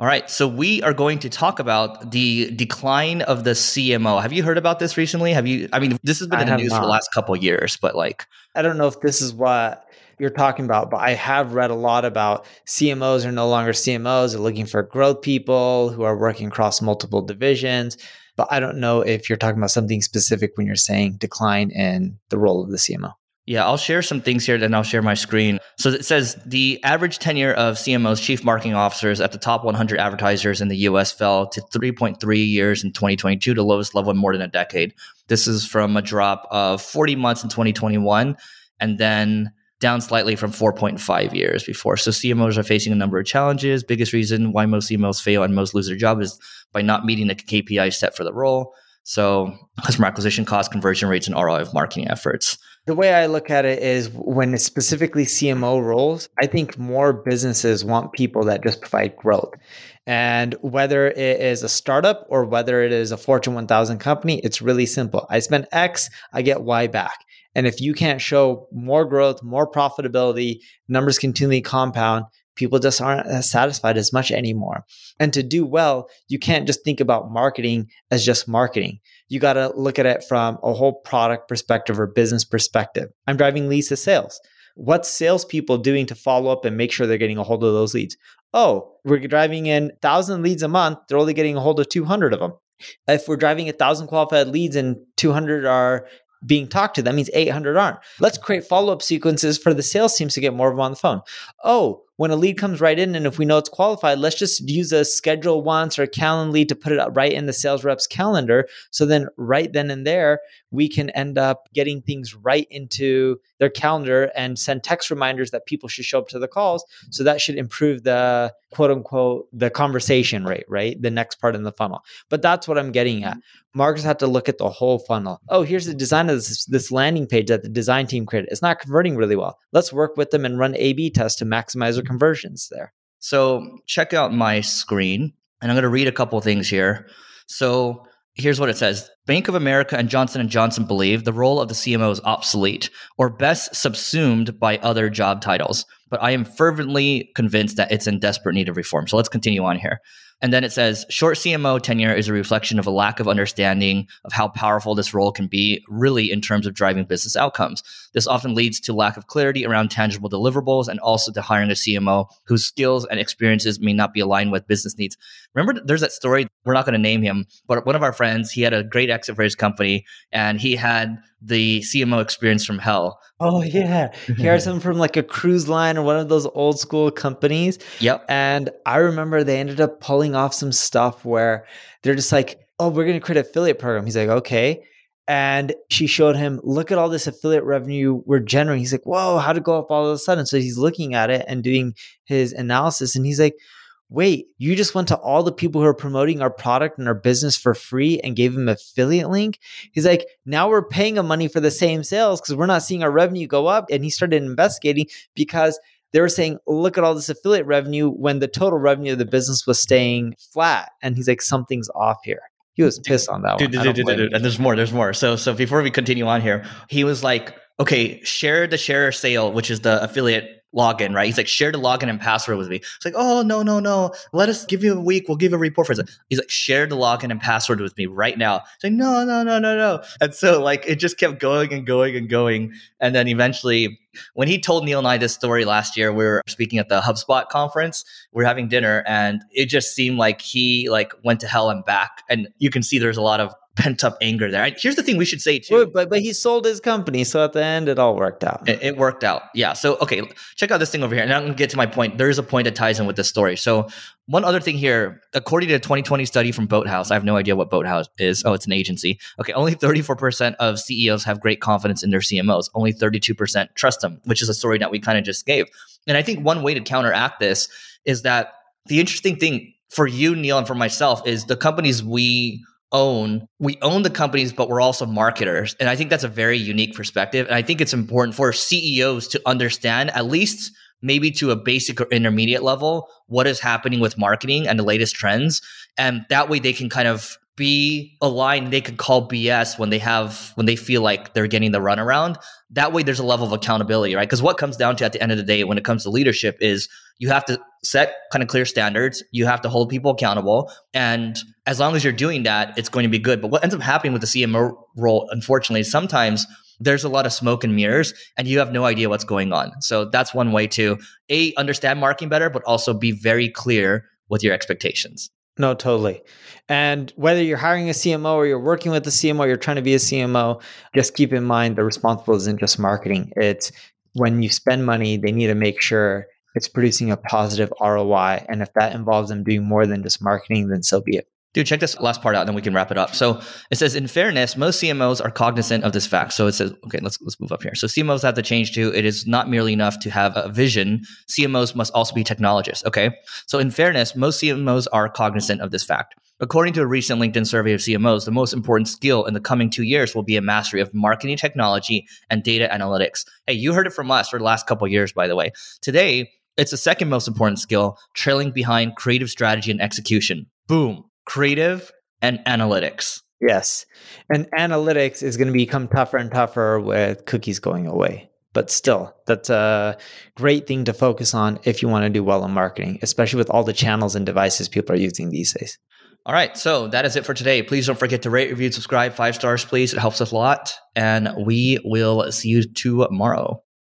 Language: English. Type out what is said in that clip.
All right, so we are going to talk about the decline of the CMO. Have you heard about this recently? Have you? I mean, this has been I in the news for the last couple of years, but like, I don't know if this is what you're talking about, but I have read a lot about CMOs are no longer CMOs. They're looking for growth people who are working across multiple divisions. But I don't know if you're talking about something specific when you're saying decline in the role of the CMO. Yeah, I'll share some things here, then I'll share my screen. So it says the average tenure of CMOs, chief marketing officers, at the top 100 advertisers in the U.S. fell to 3.3 years in 2022, the lowest level in more than a decade. This is from a drop of 40 months in 2021, and then down slightly from 4.5 years before. So CMOs are facing a number of challenges. Biggest reason why most CMOs fail and most lose their job is by not meeting the KPI set for the role. So customer acquisition cost, conversion rates, and ROI of marketing efforts. The way I look at it is when it's specifically CMO roles, I think more businesses want people that just provide growth. And whether it is a startup or whether it is a Fortune 1000 company, it's really simple. I spend X, I get Y back. And if you can't show more growth, more profitability, numbers continually compound, people just aren't as satisfied as much anymore. And to do well, you can't just think about marketing as just marketing. You got to look at it from a whole product perspective or business perspective. I'm driving leads to sales. What's salespeople doing to follow up and make sure they're getting a hold of those leads? Oh, we're driving in 1,000 leads a month. They're only getting a hold of 200 of them. If we're driving 1,000 qualified leads and 200 are being talked to, that means 800 aren't. Let's create follow up sequences for the sales teams to get more of them on the phone. Oh, when a lead comes right in, and if we know it's qualified, let's just use a ScheduleOnce or a Calendly to put it right in the sales rep's calendar. So then, right then and there, we can end up getting things right into their calendar and send text reminders that people should show up to the calls. So that should improve the quote unquote the conversation rate, right? The next part in the funnel. But that's what I'm getting at. Mm-hmm. Marketers have to look at the whole funnel. Oh, here's the design of this, this landing page that the design team created. It's not converting really well. Let's work with them and run A B tests to maximize their conversions there. So check out my screen, and I'm going to read a couple things here. So here's what it says bank of america and johnson & johnson believe the role of the cmo is obsolete or best subsumed by other job titles but i am fervently convinced that it's in desperate need of reform so let's continue on here and then it says short cmo tenure is a reflection of a lack of understanding of how powerful this role can be really in terms of driving business outcomes. This often leads to lack of clarity around tangible deliverables and also to hiring a cmo whose skills and experiences may not be aligned with business needs. Remember there's that story we're not going to name him but one of our friends he had a great exit for his company and he had the cmo experience from hell. Oh yeah, here's some from like a cruise line or one of those old school companies. yep. And I remember they ended up pulling off some stuff where they're just like, "Oh, we're going to create affiliate program." He's like, "Okay." And she showed him, look at all this affiliate revenue we're generating. He's like, whoa, how to go up all of a sudden? So he's looking at it and doing his analysis. And he's like, wait, you just went to all the people who are promoting our product and our business for free and gave them affiliate link. He's like, now we're paying them money for the same sales because we're not seeing our revenue go up. And he started investigating because they were saying, look at all this affiliate revenue when the total revenue of the business was staying flat. And he's like, something's off here. He was pissed on that Dude, one. Dude, dude, dude, and there's more. There's more. So, so before we continue on here, he was like, "Okay, share the share sale, which is the affiliate login, right?" He's like, "Share the login and password with me." It's like, "Oh no, no, no! Let us give you a week. We'll give a report for it." He's like, "Share the login and password with me right now." It's like, "No, no, no, no, no!" And so, like, it just kept going and going and going, and then eventually, when he told Neil and I this story last year, we were speaking at the HubSpot conference. We are having dinner, and it just seemed like he like went to hell and back. And you can see there's a lot of pent up anger there. And here's the thing we should say too. But, but he sold his company, so at the end it all worked out. It, it worked out. Yeah. So, okay, check out this thing over here. And I'm going to get to my point. There is a point that ties in with this story. So, one other thing here, according to a 2020 study from Boathouse, I have no idea what Boathouse is. Oh, it's an agency. Okay, only 34% of CEOs have great confidence in their CMOs. Only 32% trust them, which is a story that we kind of just gave. And I think one way to counteract this is that the interesting thing for you, Neil, and for myself is the companies we own we own the companies but we're also marketers and i think that's a very unique perspective and i think it's important for ceos to understand at least maybe to a basic or intermediate level what is happening with marketing and the latest trends. And that way they can kind of be aligned. They can call bs when they have when they feel like they're getting the runaround. That way there's a level of accountability right? Because what comes down to at the end of the day when it comes to leadership is you have to set kind of clear standards. You have to hold people accountable. And as long as you're doing that it's going to be good. But what ends up happening with the cmo role unfortunately sometimes there's a lot of smoke and mirrors and you have no idea what's going on so that's one way to a understand marketing better but also be very clear with your expectations no, totally. And whether you're hiring a CMO or you're working with a CMO, you're trying to be a CMO, just keep in mind the responsible isn't just marketing. It's when you spend money, they need to make sure it's producing a positive ROI. And if that involves them doing more than just marketing, then so be it. Dude, check this last part out, then we can wrap it up. So it says, in fairness, most CMOs are cognizant of this fact. So it says, okay, let's let's move up here. So CMOs have to change to it is not merely enough to have a vision. CMOs must also be technologists. Okay. So in fairness, most CMOs are cognizant of this fact. According to a recent LinkedIn survey of CMOs, the most important skill in the coming two years will be a mastery of marketing technology and data analytics. Hey, you heard it from us for the last couple years, by the way. Today, it's the second most important skill, trailing behind creative strategy and execution. Boom creative and analytics. Yes. And analytics is going to become tougher and tougher with cookies going away. But still, that's a great thing to focus on if you want to do well in marketing, especially with all the channels and devices people are using these days. All right. So that is it for today. Please don't forget to rate, review, subscribe. Five stars, please. It helps us a lot. And we will see you tomorrow.